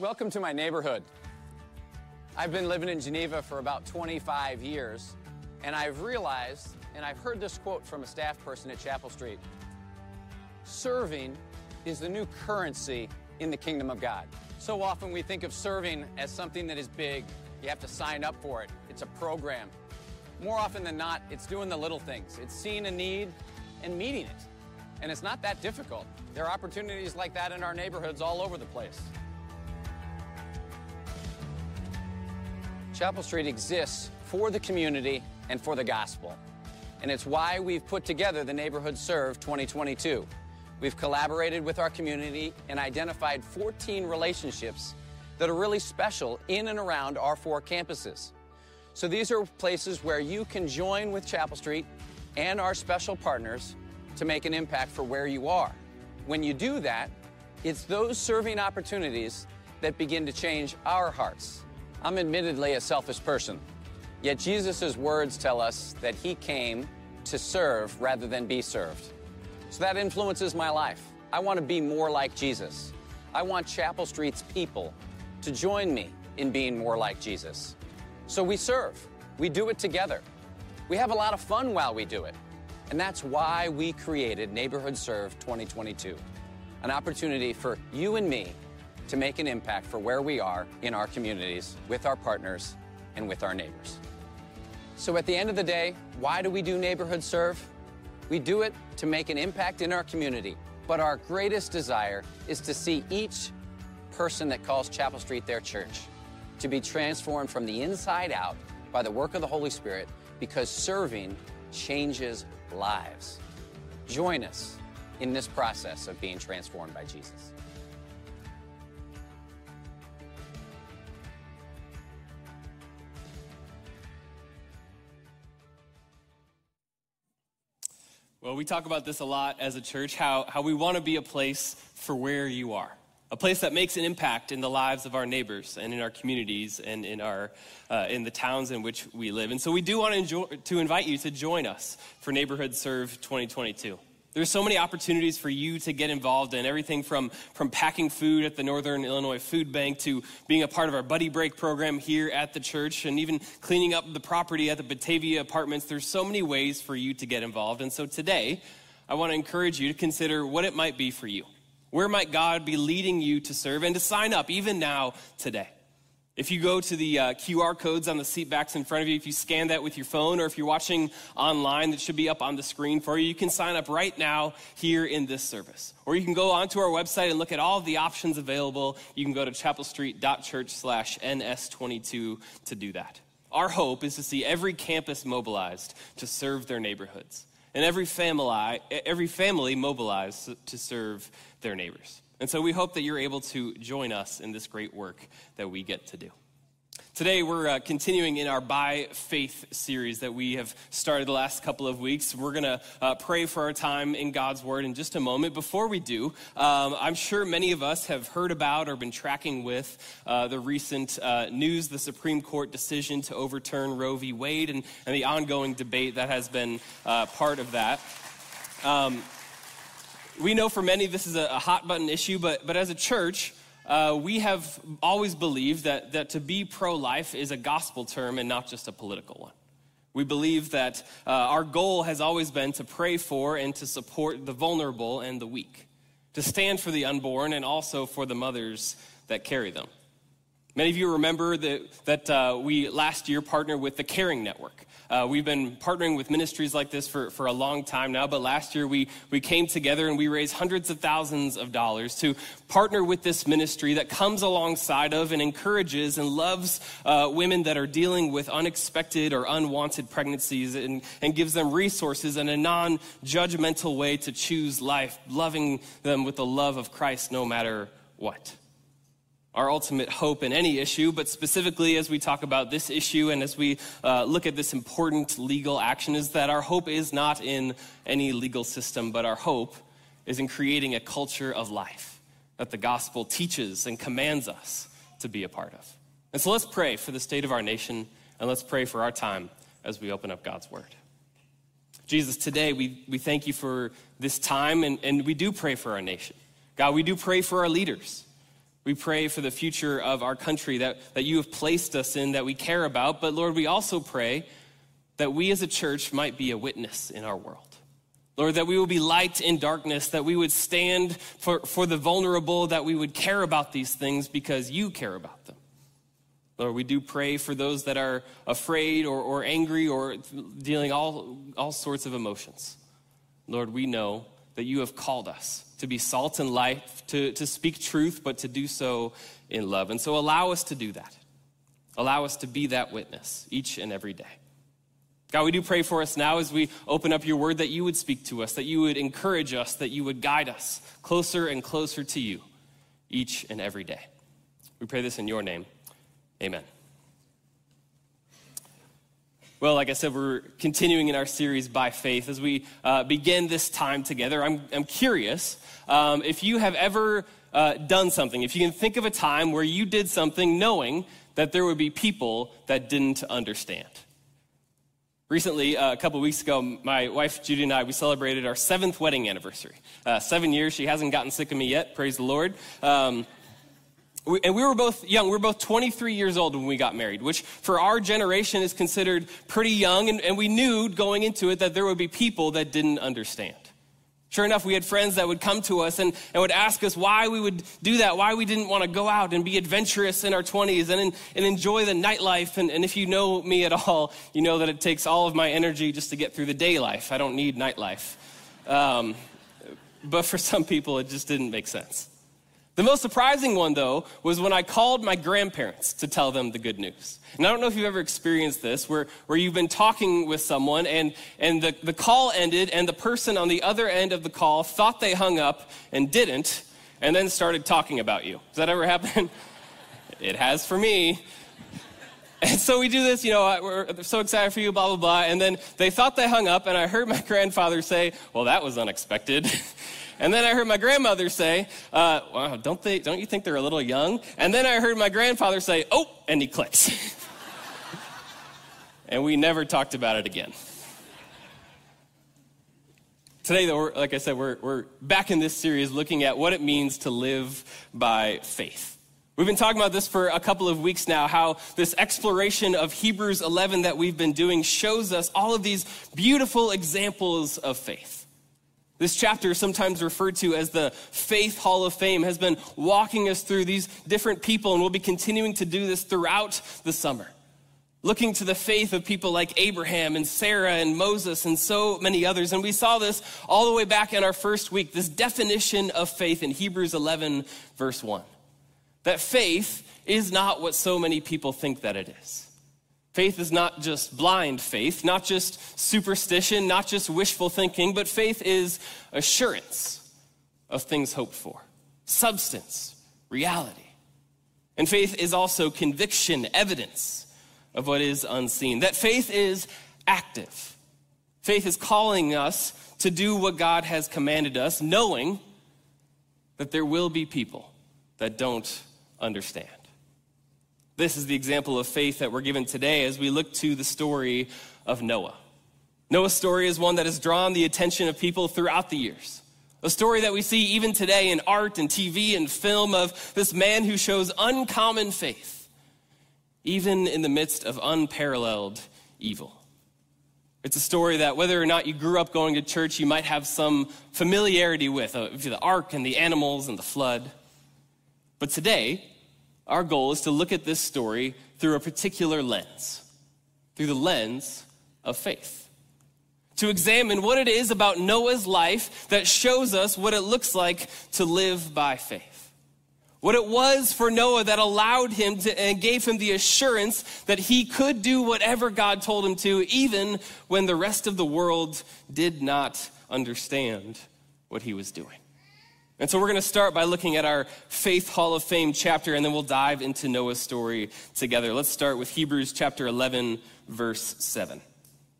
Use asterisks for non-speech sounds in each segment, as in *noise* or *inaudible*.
Welcome to my neighborhood. I've been living in Geneva for about 25 years, and I've realized, and I've heard this quote from a staff person at Chapel Street serving is the new currency in the kingdom of God. So often we think of serving as something that is big. You have to sign up for it, it's a program. More often than not, it's doing the little things, it's seeing a need and meeting it. And it's not that difficult. There are opportunities like that in our neighborhoods all over the place. Chapel Street exists for the community and for the gospel. And it's why we've put together the Neighborhood Serve 2022. We've collaborated with our community and identified 14 relationships that are really special in and around our four campuses. So these are places where you can join with Chapel Street and our special partners to make an impact for where you are. When you do that, it's those serving opportunities that begin to change our hearts. I'm admittedly a selfish person, yet Jesus' words tell us that he came to serve rather than be served. So that influences my life. I want to be more like Jesus. I want Chapel Street's people to join me in being more like Jesus. So we serve, we do it together. We have a lot of fun while we do it. And that's why we created Neighborhood Serve 2022, an opportunity for you and me to make an impact for where we are in our communities with our partners and with our neighbors. So at the end of the day, why do we do Neighborhood Serve? We do it to make an impact in our community, but our greatest desire is to see each person that calls Chapel Street their church to be transformed from the inside out by the work of the Holy Spirit because serving changes lives. Join us in this process of being transformed by Jesus. Well, we talk about this a lot as a church how, how we want to be a place for where you are, a place that makes an impact in the lives of our neighbors and in our communities and in, our, uh, in the towns in which we live. And so we do want to, enjoy, to invite you to join us for Neighborhood Serve 2022. There's so many opportunities for you to get involved in everything from, from packing food at the Northern Illinois Food Bank to being a part of our Buddy Break program here at the church and even cleaning up the property at the Batavia apartments. There's so many ways for you to get involved. And so today, I want to encourage you to consider what it might be for you. Where might God be leading you to serve and to sign up even now today? If you go to the uh, QR codes on the seat backs in front of you, if you scan that with your phone, or if you're watching online, that should be up on the screen for you, you can sign up right now here in this service. Or you can go onto our website and look at all of the options available. You can go to chapelstreet.church slash NS22 to do that. Our hope is to see every campus mobilized to serve their neighborhoods and every family, every family mobilized to serve their neighbors. And so we hope that you're able to join us in this great work that we get to do. Today, we're uh, continuing in our By Faith series that we have started the last couple of weeks. We're going to uh, pray for our time in God's Word in just a moment. Before we do, um, I'm sure many of us have heard about or been tracking with uh, the recent uh, news, the Supreme Court decision to overturn Roe v. Wade, and, and the ongoing debate that has been uh, part of that. Um, we know for many this is a, hot button issue, but, but as a church, uh, we have always believed that, that to be pro life is a gospel term and not just a political one. We believe that uh, our goal has always been to pray for and to support the vulnerable and the weak, to stand for the unborn and also for the mothers that carry them. Many of you remember that, that uh, we last year partnered with the Caring Network. Uh, we've been partnering with ministries like this for, for a long time now, but last year we, we came together and we raised hundreds of thousands of dollars to partner with this ministry that comes alongside of and encourages and loves uh, women that are dealing with unexpected or unwanted pregnancies and, and gives them resources and a non judgmental way to choose life, loving them with the love of Christ no matter what our ultimate hope in any issue, but specifically as we talk about this issue and as we uh, look at this important legal action, is that our hope is not in any legal system, but our hope is in creating a culture of life that the gospel teaches and commands us to be a part of. And so let's pray for the state of our nation and let's pray for our time as we open up God's word. Jesus, today we, we thank you for this time and, and we do pray for our nation. God, we do pray for our leaders. We pray for the future of our country that, that you have placed us in, that we care about. But Lord, we also pray that we as a church might be a witness in our world. Lord, that we will be light in darkness, that we would stand for, for the vulnerable, that we would care about these things because you care about them. Lord, we do pray for those that are afraid or, or angry or dealing all, all sorts of emotions. Lord, we know that you have called us to be salt and light, to, to speak truth, but to do so in love. And so allow us to do that. Allow us to be that witness each and every day. God, we do pray for us now as we open up your word that you would speak to us, that you would encourage us, that you would guide us closer and closer to you each and every day. We pray this in your name. Amen. Well, like I said, we're continuing in our series by faith. As we uh, begin this time together, I'm, I'm curious um, if you have ever uh, done something, if you can think of a time where you did something knowing that there would be people that didn't understand. Recently, uh, a couple weeks ago, my wife Judy and I, we celebrated our seventh wedding anniversary. Uh, seven years, she hasn't gotten sick of me yet, praise the Lord. Um, we, and we were both young. We were both 23 years old when we got married, which for our generation is considered pretty young. And, and we knew going into it that there would be people that didn't understand. Sure enough, we had friends that would come to us and, and would ask us why we would do that, why we didn't want to go out and be adventurous in our 20s and, and enjoy the nightlife. And, and if you know me at all, you know that it takes all of my energy just to get through the day life. I don't need nightlife. Um, but for some people, it just didn't make sense. The most surprising one, though, was when I called my grandparents to tell them the good news. And I don't know if you've ever experienced this, where, where you've been talking with someone and, and the, the call ended, and the person on the other end of the call thought they hung up and didn't, and then started talking about you. Does that ever happen? *laughs* it has for me. And so we do this, you know, we're so excited for you, blah, blah, blah. And then they thought they hung up, and I heard my *laughs* grandfather say, Well, that was unexpected. *laughs* And then I heard my grandmother say, uh, wow, don't, they, don't you think they're a little young? And then I heard my grandfather say, oh, and he clicks. *laughs* and we never talked about it again. Today, though, like I said, we're, we're back in this series looking at what it means to live by faith. We've been talking about this for a couple of weeks now, how this exploration of Hebrews 11 that we've been doing shows us all of these beautiful examples of faith. This chapter, sometimes referred to as the Faith Hall of Fame, has been walking us through these different people, and we'll be continuing to do this throughout the summer. Looking to the faith of people like Abraham and Sarah and Moses and so many others. And we saw this all the way back in our first week, this definition of faith in Hebrews 11, verse 1. That faith is not what so many people think that it is. Faith is not just blind faith, not just superstition, not just wishful thinking, but faith is assurance of things hoped for, substance, reality. And faith is also conviction, evidence of what is unseen. That faith is active. Faith is calling us to do what God has commanded us, knowing that there will be people that don't understand. This is the example of faith that we're given today as we look to the story of Noah. Noah's story is one that has drawn the attention of people throughout the years. A story that we see even today in art and TV and film of this man who shows uncommon faith, even in the midst of unparalleled evil. It's a story that whether or not you grew up going to church, you might have some familiarity with uh, the ark and the animals and the flood. But today, our goal is to look at this story through a particular lens, through the lens of faith. To examine what it is about Noah's life that shows us what it looks like to live by faith. What it was for Noah that allowed him to and gave him the assurance that he could do whatever God told him to, even when the rest of the world did not understand what he was doing. And so we're going to start by looking at our Faith Hall of Fame chapter, and then we'll dive into Noah's story together. Let's start with Hebrews chapter 11, verse 7.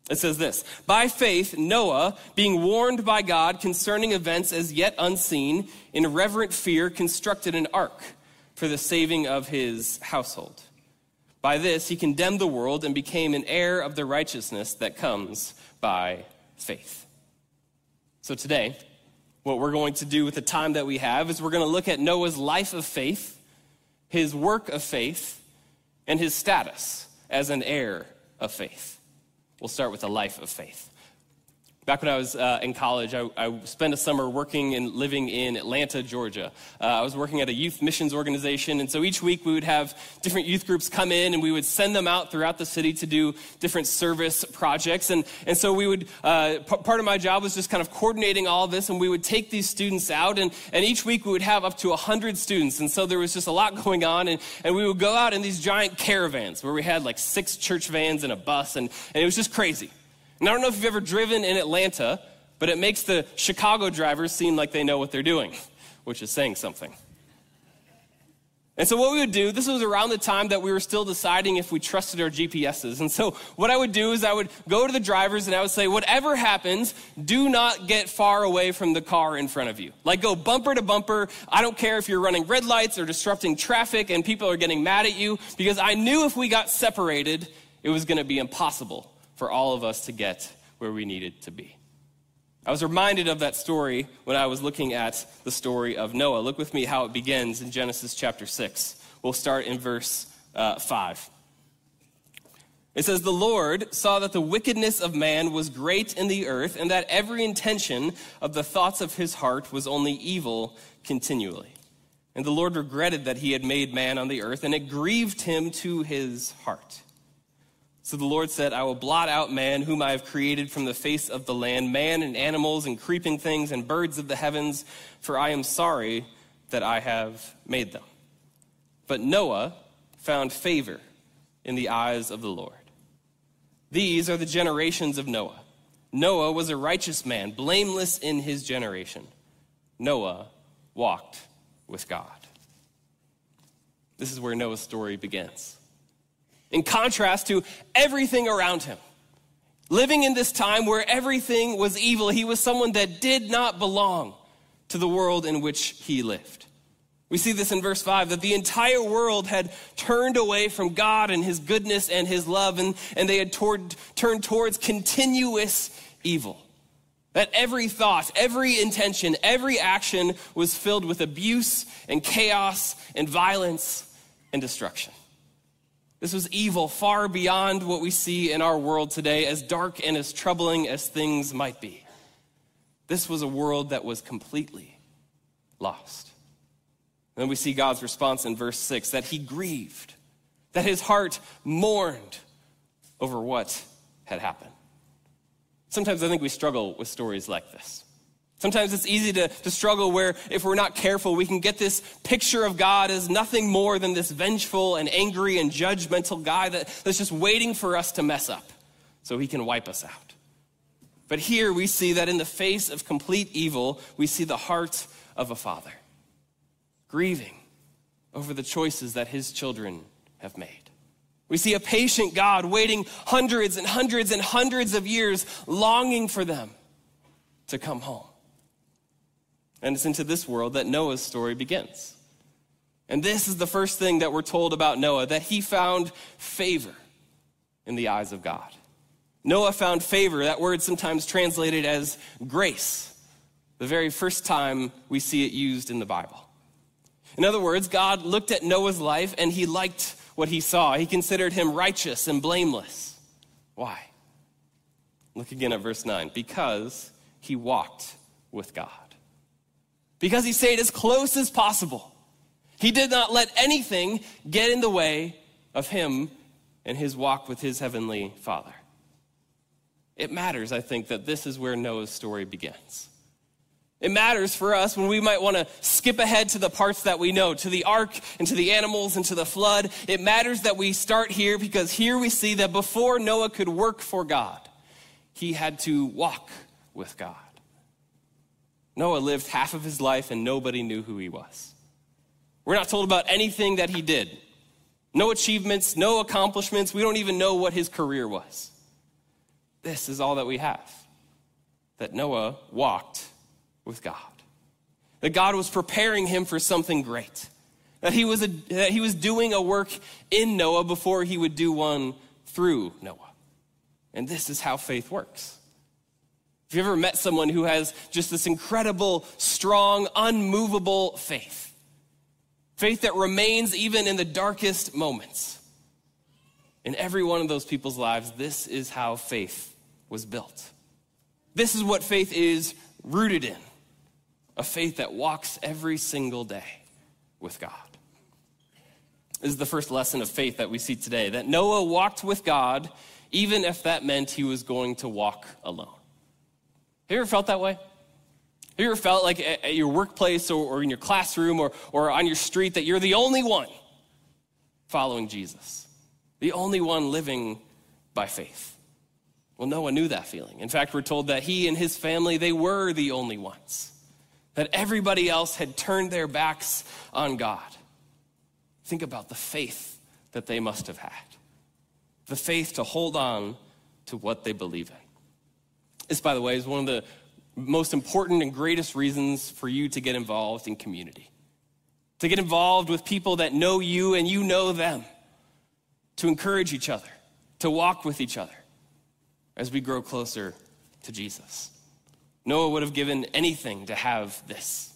It says this By faith, Noah, being warned by God concerning events as yet unseen, in reverent fear constructed an ark for the saving of his household. By this, he condemned the world and became an heir of the righteousness that comes by faith. So today, what we're going to do with the time that we have is we're going to look at Noah's life of faith his work of faith, and his status as an heir of faith. We'll start with a life of faith. Back when I was uh, in college, I, I, spent a summer working and living in Atlanta, Georgia. Uh, I was working at a youth missions organization, and so each week we would have different youth groups come in and we would send them out throughout the city to do different service projects. And, and so we would, uh, p- part of my job was just kind of coordinating all this, and we would take these students out, and, and each week we would have up to 100 students. And so there was just a lot *laughs* going on, and, and we would go out in these giant caravans where we had like six church vans and a bus, and, and it was just crazy. And I don't know if you've ever driven in Atlanta, but it makes the Chicago drivers seem like they know what they're doing, which is saying something. And so, what we would do, this was around the time that we were still deciding if we trusted our GPSs. And so, what I would do is I would go to the drivers and I would say, whatever happens, do not get far away from the car in front of you. Like, go bumper to bumper. I don't care if you're running red lights or disrupting traffic and people are getting mad at you, because I knew if we got separated, it was going to be impossible for all of us to get where we needed to be. I was reminded of that story when I was looking at the story of Noah. Look with me how it begins in Genesis chapter 6. We'll start in verse uh, 5. It says, The Lord saw that the wickedness of man was great in the earth, and that every intention of the thoughts of his heart was only evil continually. And the Lord regretted that he had made man on the earth, and it grieved him to his heart. So the Lord said, I will blot out man, whom I have created from the face of the land, man and animals and creeping things and birds of the heavens, for I am sorry that I have made them. But Noah found favor in the eyes of the Lord. These are the generations of Noah. Noah was a righteous man, blameless in his generation. Noah walked with God. This is where Noah's story begins in contrast to everything around him. Living in this time where everything was evil, he was someone that did not belong to the world in which he lived. We see this in verse 5 that the entire world had turned away from God and his goodness and his love, and, and they had toward, turned towards continuous evil. That every thought, every intention, every action was filled with abuse and chaos and violence and destruction. This was evil far beyond what we see in our world today, as dark and as troubling as things might be. This was a world that was completely lost. And then we see God's response in verse 6 that he grieved, that his heart mourned over what had happened. Sometimes I think we struggle with stories like this. Sometimes it's easy to, to struggle where, if we're not careful, we can get this picture of God as nothing more than this vengeful and angry and judgmental guy that, that's just waiting for us to mess up so he can wipe us out. But here we see that in the face of complete evil, we see the heart of a father grieving over the choices that his children have made. We see a patient God waiting hundreds and hundreds and hundreds of years, longing for them to come home. And it's into this world that Noah's story begins. And this is the first thing that we're told about Noah that he found favor in the eyes of God. Noah found favor, that word sometimes translated as grace, the very first time we see it used in the Bible. In other words, God looked at Noah's life and he liked what he saw. He considered him righteous and blameless. Why? Look again at verse 9. Because he walked with God because he stayed as close as possible. He did not let anything get in the way of him and his walk with his heavenly Father. It matters, I think, that this is where Noah's story begins. It matters for us when we might want to skip ahead to the parts that we know, to the ark and to the animals and to the flood. It matters that we start here because here we see that before Noah could work for God, he had to walk with God. Noah lived half of his life and nobody knew who he was. We're not told about anything that he did. No achievements, no accomplishments. We don't even know what his career was. This is all that we have that Noah walked with God, that God was preparing him for something great, that he was, a, that he was doing a work in Noah before he would do one through Noah. And this is how faith works. Have you ever met someone who has just this incredible, strong, unmovable faith? faith that remains even in the darkest moments. In every one of those people's lives, this is how faith was built. This is what faith is rooted in a faith that walks every single day with God. This is the first lesson of faith that we see today that Noah walked with God even if that meant he was going to walk alone. Have you ever felt that way? Have you ever felt like at your workplace or, in your classroom or, or on your street that you're the only one following Jesus? The only one living by faith? Well, Noah knew that feeling. In fact, we're told that he and his family, they were the only ones. That everybody else had turned their backs on God. Think about the faith that they must have had the faith to hold on to what they believe in. This, by the way, is one of the most important and greatest reasons for you to get involved in community. To get involved with people that know you and you know them. To encourage each other, to walk with each other as we grow closer to Jesus. Noah would have given anything to have this.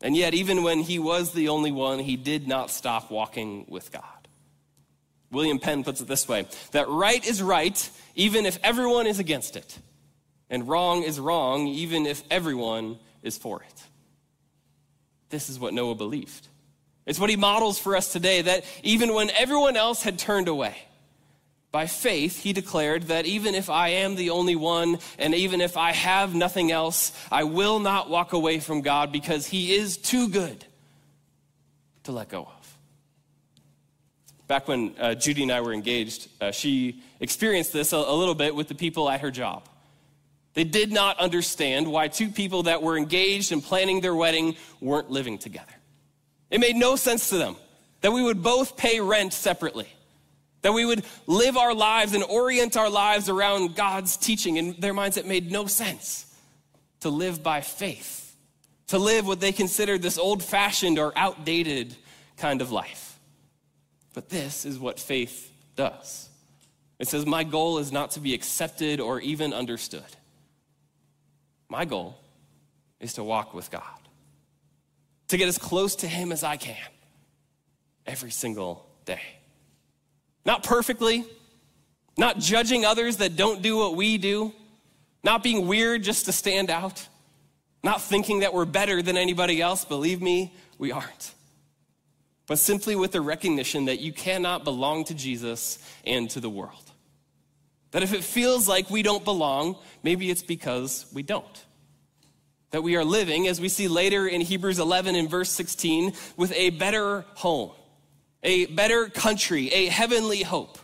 And yet, even when he was the only one, he did not stop walking with God. William Penn puts it this way that right is right, even if everyone is against it, and wrong is wrong, even if everyone is for it. This is what Noah believed. It's what he models for us today that even when everyone else had turned away, by faith, he declared that even if I am the only one and even if I have nothing else, I will not walk away from God because he is too good to let go of. Back when uh, Judy and I were engaged, uh, she experienced this a, a little bit with the people at her job. They did not understand why two people that were engaged and planning their wedding weren't living together. It made no sense to them that we would both pay rent separately, that we would live our lives and orient our lives around God's teaching. In their minds, it made no sense to live by faith, to live what they considered this old fashioned or outdated kind of life. But this is what faith does it says, My goal is not to be accepted or even understood. My goal is to walk with God, to get as close to Him as I can every single day. Not perfectly, not judging others that don't do what we do, not being weird just to stand out, not thinking that we're better than anybody else. Believe me, we aren't but simply with the recognition that you cannot belong to Jesus and to the world. That if it feels like we don't belong, maybe it's because we don't. That we are living, as we see later in Hebrews 11 in verse 16, with a better home, a better country, a heavenly hope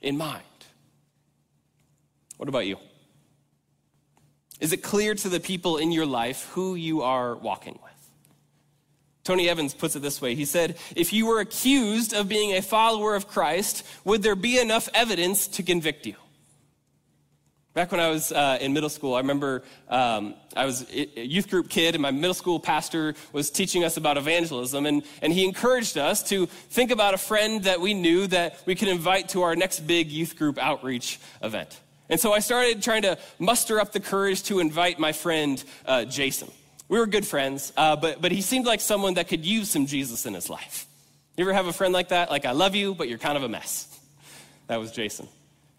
in mind. What about you? Is it clear to the people in your life who you are walking with? Tony Evans puts it this way. He said, If you were accused of being a follower of Christ, would there be enough evidence to convict you? Back when I was uh, in middle school, I remember um, I was a youth group kid, and my middle school pastor was teaching us about evangelism. And, and he encouraged us to think about a friend that we knew that we could invite to our next big youth group outreach event. And so I started trying to muster up the courage to invite my friend uh, Jason. We were good friends, uh, but, but he seemed like someone that could use some Jesus in his life. You ever have a friend like that? Like, I love you, but you're kind of a mess. That was Jason.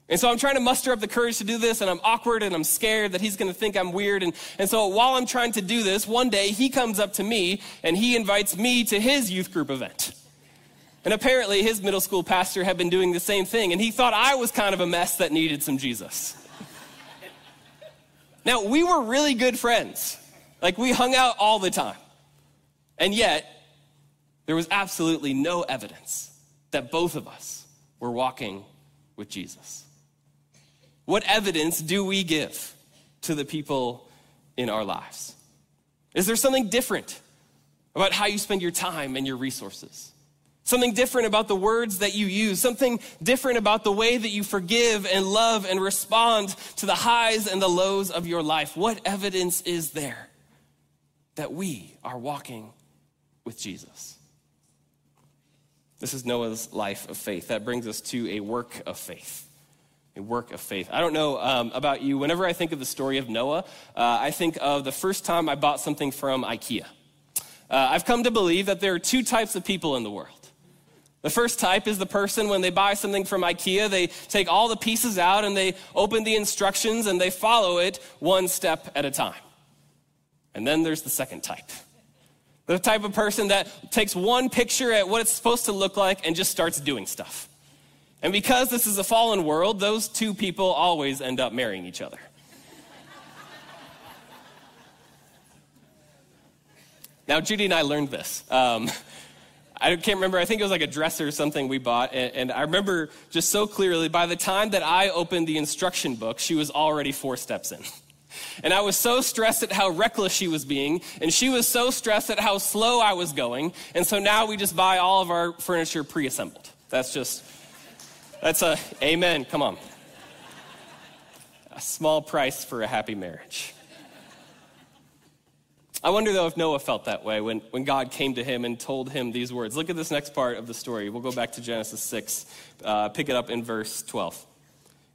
And so I'm trying to muster up the courage to do this, and I'm awkward and I'm scared that he's going to think I'm weird. And, and so while I'm trying to do this, one day he comes up to me and he invites me to his youth group event. And apparently his middle school pastor had been doing the same thing, and he thought I was kind of a mess that needed some Jesus. now, we were really good friends. Like we hung out all the time. And yet, there was absolutely no evidence that both of us were walking with Jesus. What evidence do we give to the people in our lives? Is there something different about how you spend your time and your resources? Something different about the words that you use, something different about the way that you forgive and love and respond to the highs and the lows of your life. What evidence is there that we are walking with Jesus. This is Noah's life of faith. That brings us to a work of faith. A work of faith. I don't know um, about you. Whenever I think of the story of Noah, uh, I think of the first time I bought something from IKEA. Uh, I've come to believe that there are two types of people in the world. The first type is the person when they buy something from IKEA, they take all the pieces out and they open the instructions and they follow it one step at a time. And then there's the second type. The type of person that takes one picture at what it's supposed to look like and just starts doing stuff. And because this is a fallen world, those two people always end up marrying each other. now, Judy and I learned this. Um, I can't remember, I think it was like a dresser or something we bought. And, and I remember just so clearly, by the time that I opened the instruction book, she was already four steps in. And I was so stressed at how reckless she was being, and she was so stressed at how slow I was going. And so now we just buy all of our furniture pre assembled. That's just, that's a amen. Come on. A small price for a happy marriage. I wonder, though, if Noah felt that way when, when God came to him and told him these words. Look at this next part of the story. We'll go back to Genesis 6, uh, pick it up in verse 12.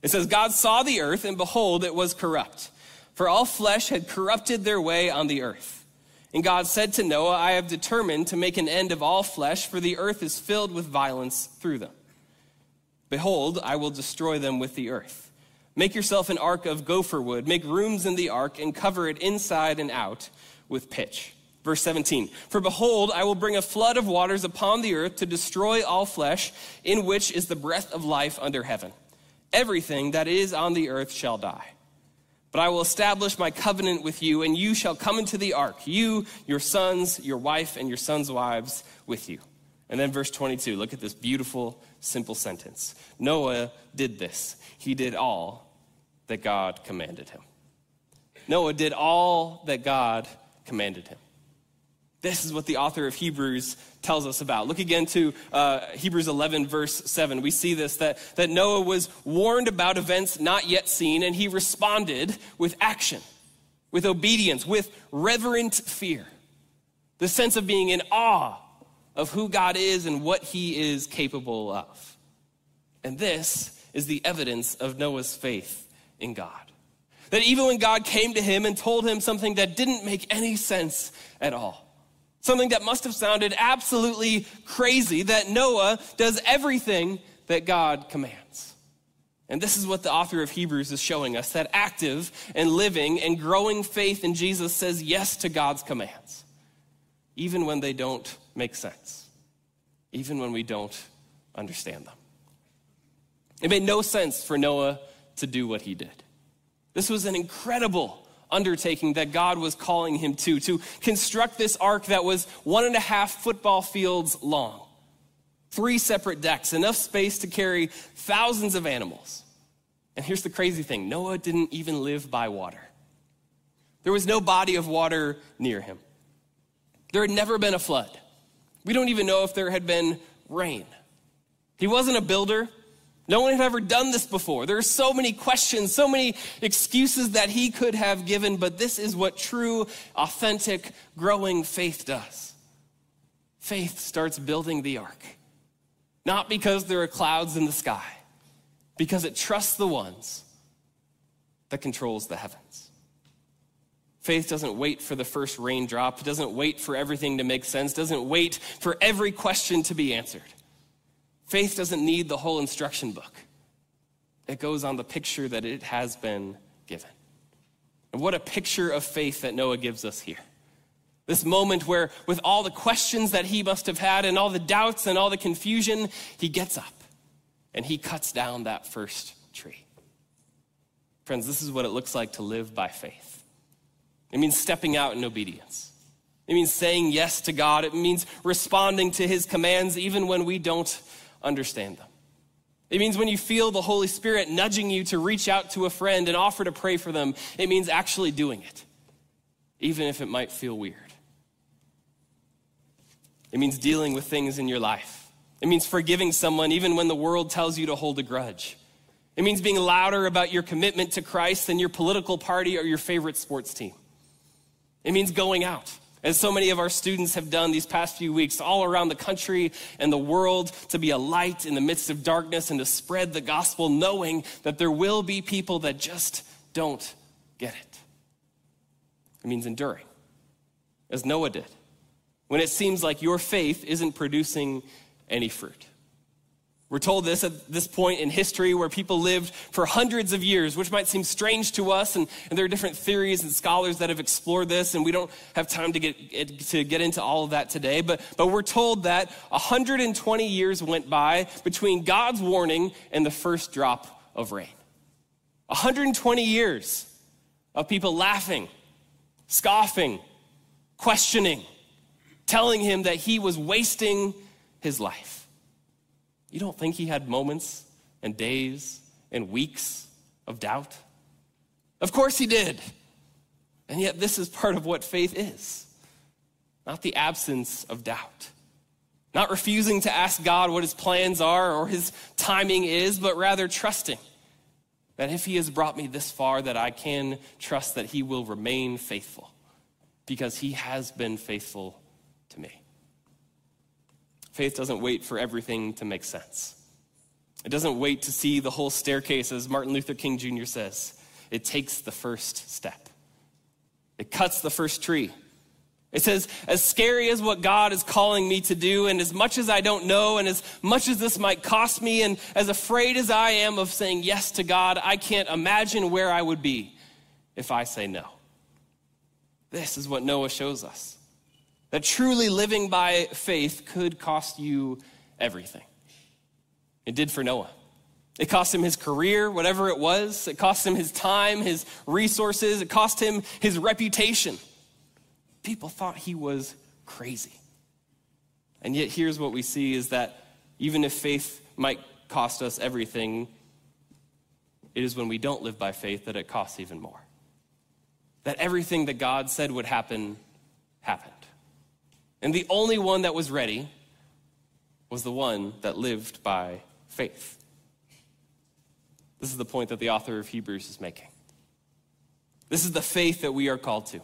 It says, God saw the earth, and behold, it was corrupt for all flesh had corrupted their way on the earth. And God said to Noah, I have determined to make an end of all flesh, for the earth is filled with violence through them. Behold, I will destroy them with the earth. Make yourself an ark of gopher wood, make rooms in the ark, and cover it inside and out with pitch. Verse 17 For behold, I will bring a flood of waters upon the earth to destroy all flesh, in which is the breath of life under heaven. Everything that is on the earth shall die. But I will establish my covenant with you, and you shall come into the ark, you, your sons, your wife, and your sons' wives with you. And then verse 22, look at this beautiful, simple sentence. Noah did this. He did all that God commanded him. Noah did all that God commanded him. This is what the author of Hebrews tells us about. Look again to uh, Hebrews 11, verse 7. We see this that, that Noah was warned about events not yet seen, and he responded with action, with obedience, with reverent fear. The sense of being in awe of who God is and what he is capable of. And this is the evidence of Noah's faith in God. That even when God came to him and told him something that didn't make any sense at all, Something that must have sounded absolutely crazy that Noah does everything that God commands. And this is what the author of Hebrews is showing us that active and living and growing faith in Jesus says yes to God's commands, even when they don't make sense, even when we don't understand them. It made no sense for Noah to do what he did. This was an incredible undertaking that God was calling him to, to construct this ark that was one and a half football fields long, three separate decks, enough space to carry thousands of animals. And here's the crazy thing Noah didn't even live by water. There was no body of water near him. There had never been a flood. We don't even know if there had been rain. He wasn't a builder. No one had ever done this before. There are so many questions, so many excuses that he could have given, but this is what true, authentic, growing faith does. Faith starts building the ark. Not because there are clouds in the sky, because it trusts the ones that controls the heavens. Faith doesn't wait for the first raindrop, doesn't wait for everything to make sense, doesn't wait for every question to be answered. Faith doesn't need the whole instruction book, it goes on the picture that it has been given. And what a picture of faith that Noah gives us here. This moment where, with all the questions that he must have had and all the doubts and all the confusion, he gets up and he cuts down that first tree. Friends, this is what it looks like to live by faith. It means stepping out in obedience. It means saying yes to God. It means responding to his commands even when we don't understand them. It means when you feel the Holy Spirit nudging you to reach out to a friend and offer to pray for them, it means actually doing it, even if it might feel weird. It means dealing with things in your life. It means forgiving someone even when the world tells you to hold a grudge. It means being louder about your commitment to Christ than your political party or your favorite sports team. It means going out as so many of our students have done these past few weeks, all around the country and the world, to be a light in the midst of darkness and to spread the gospel, knowing that there will be people that just don't get it. It means enduring, as Noah did. when it seems like your faith isn't producing any fruit. We're told this at this point in history where people lived for hundreds of years, which might seem strange to us. And, and, there are different theories and scholars that have explored this, and we don't have time to get, to get into all of that today. But, but we're told that 120 years went by between God's warning and the first drop of rain. 120 years of people laughing, scoffing, questioning, telling him that he was wasting his life. You don't think he had moments and days and weeks of doubt? Of course he did. And yet, this is part of what faith is not the absence of doubt, not refusing to ask God what his plans are or his timing is, but rather trusting that if he has brought me this far, that I can trust that he will remain faithful because he has been faithful to me. Faith doesn't wait for everything to make sense. It doesn't wait to see the whole staircase, as Martin Luther King Jr. says. It takes the first step, it cuts the first tree. It says, as scary as what God is calling me to do, and as much as I don't know, and as much as this might cost me, and as afraid as I am of saying yes to God, I can't imagine where I would be if I say no. This is what Noah shows us. That truly living by faith could cost you everything. It did for Noah. It cost him his career, whatever it was. It cost him his time, his resources. It cost him his reputation. People thought he was crazy. And yet, here's what we see is that even if faith might cost us everything, it is when we don't live by faith that it costs even more. That everything that God said would happen, happened. And the only one that was ready was the one that lived by faith. This is the point that the author of Hebrews is making. This is the faith that we are called to.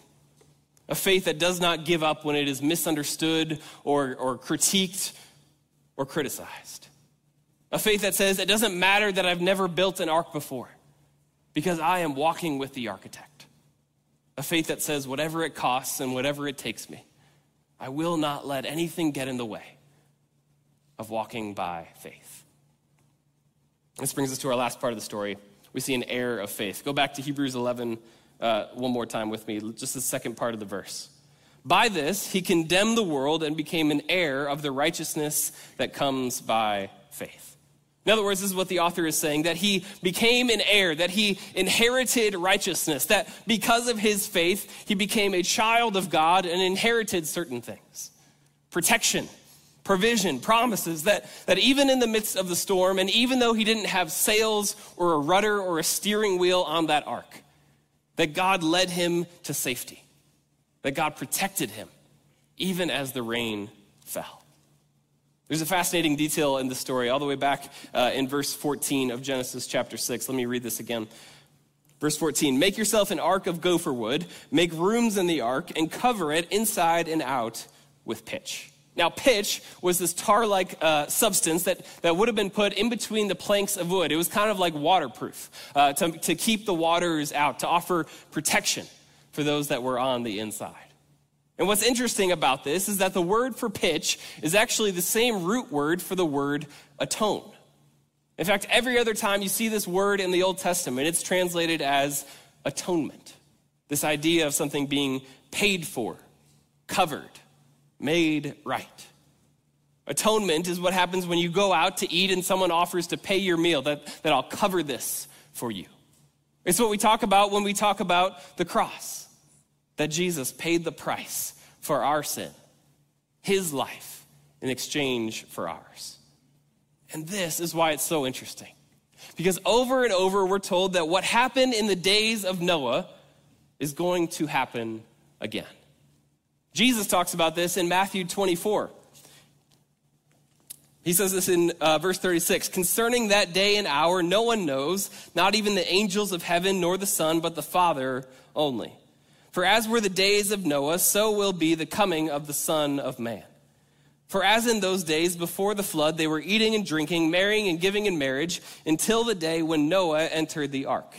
A faith that does not give up when it is misunderstood or, or critiqued or criticized. A faith that says, it doesn't matter that I've never built an ark before because I am walking with the architect. A faith that says, whatever it costs and whatever it takes me, I will not let anything get in the way of walking by faith. This brings us to our last part of the story. We see an heir of faith. Go back to Hebrews 11 uh, one more time with me, just the second part of the verse. By this, he condemned the world and became an heir of the righteousness that comes by faith. In other words, this is what the author is saying that he became an heir, that he inherited righteousness, that because of his faith, he became a child of God and inherited certain things protection, provision, promises, that, that even in the midst of the storm, and even though he didn't have sails or a rudder or a steering wheel on that ark, that God led him to safety, that God protected him, even as the rain fell. There's a fascinating detail in the story, all the way back uh, in verse 14 of Genesis chapter 6. Let me read this again. Verse 14 Make yourself an ark of gopher wood, make rooms in the ark, and cover it inside and out with pitch. Now, pitch was this tar like uh, substance that, that would have been put in between the planks of wood. It was kind of like waterproof uh, to, to keep the waters out, to offer protection for those that were on the inside. And what's interesting about this is that the word for pitch is actually the same root word for the word atone. In fact, every other time you see this word in the Old Testament, it's translated as atonement. This idea of something being paid for, covered, made right. Atonement is what happens when you go out to eat and someone offers to pay your meal, that, that I'll cover this for you. It's what we talk about when we talk about the cross that Jesus paid the price for our sin, his life, in exchange for ours. And this is why it's so interesting. Because over and over, we're told that what happened in the days of Noah is going to happen again. Jesus talks about this in Matthew 24. He says this in uh, verse 36 Concerning that day and hour, no one knows, not even the angels of heaven, nor the Son, but the Father only. For as were the days of Noah, so will be the coming of the Son of Man. For as in those days before the flood, they were eating and drinking, marrying and giving in marriage, until the day when Noah entered the ark.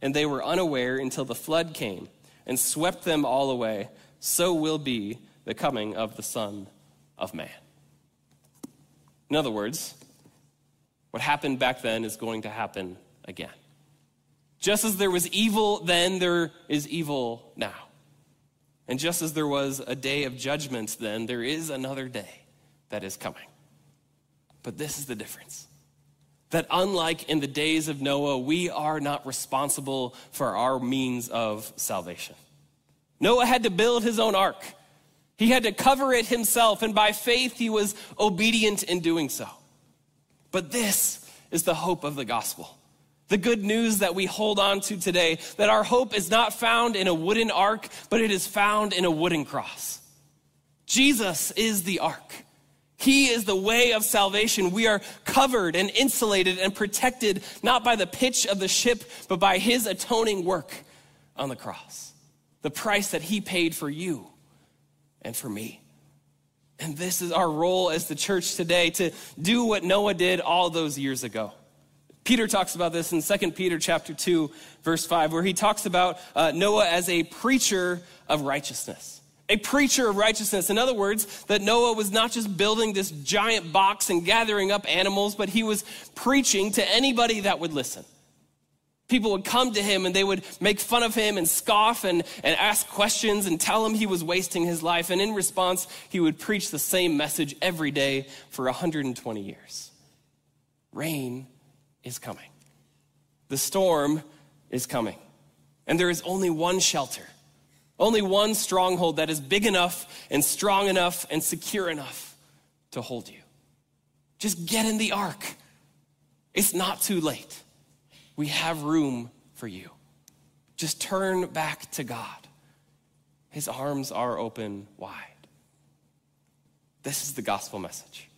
And they were unaware until the flood came and swept them all away. So will be the coming of the Son of Man. In other words, what happened back then is going to happen again. Just as there was evil then, there is evil now. And just as there was a day of judgment then, there is another day that is coming. But this is the difference that unlike in the days of Noah, we are not responsible for our means of salvation. Noah had to build his own ark. He had to cover it himself, and by faith, he was obedient in doing so. But this is the hope of the gospel. The good news that we hold on to today that our hope is not found in a wooden ark, but it is found in a wooden cross. Jesus is the ark. He is the way of salvation. We are covered and insulated and protected not by the pitch of the ship, but by his atoning work on the cross. The price that he paid for you and for me. And this is our role as the church today to do what Noah did all those years ago Peter talks about this in 2 Peter chapter 2, verse 5, where he talks about uh, Noah as a preacher of righteousness. A preacher of righteousness. In other words, that Noah was not just building this giant box and gathering up animals, but he was preaching to anybody that would listen. People would come to him and they would make fun of him and scoff and, and ask questions and tell him he was wasting his life. And in response, he would preach the same message every day for 120 years. Rain is coming. The storm is coming. And there is only one shelter, only one stronghold that is big enough and strong enough and secure enough to hold you. Just get in the ark. It's not too late. We have room for you. Just turn back to God. His arms are open wide. This is the gospel message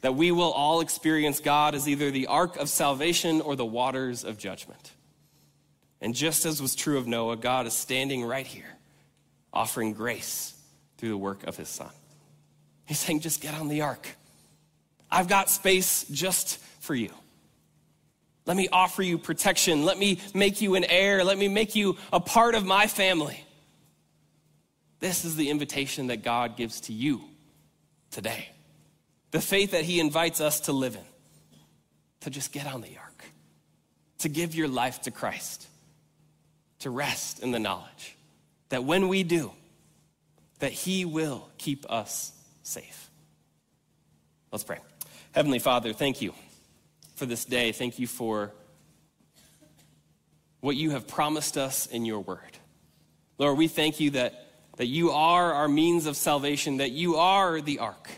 that we will all experience God as either the ark of salvation or the waters of judgment. And just as was true of Noah, God is standing right here, offering grace through the work of his son. He's saying, just get on the ark. I've got space just for you. Let me offer you protection. Let me make you an heir. Let me make you a part of my family. This is the invitation that God gives to you today the faith that he invites us to live in, to just get on the ark, to give your life to Christ, to rest in the knowledge that when we do, that he will keep us safe. Let's pray. Heavenly Father, thank you for this day. Thank you for what you have promised us in your word. Lord, we thank you that, that you are our means of salvation, that you are the ark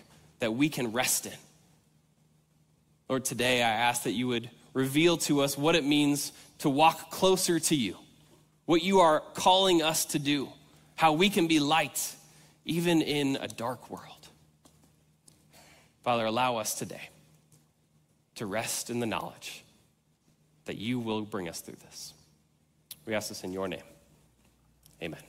that we can rest in. Lord, today I ask that you would reveal to us what it means to walk closer to you, what you are calling us to do, how we can be light even in a dark world. Father, allow us today to rest in the knowledge that you will bring us through this. We ask this in your name. Amen.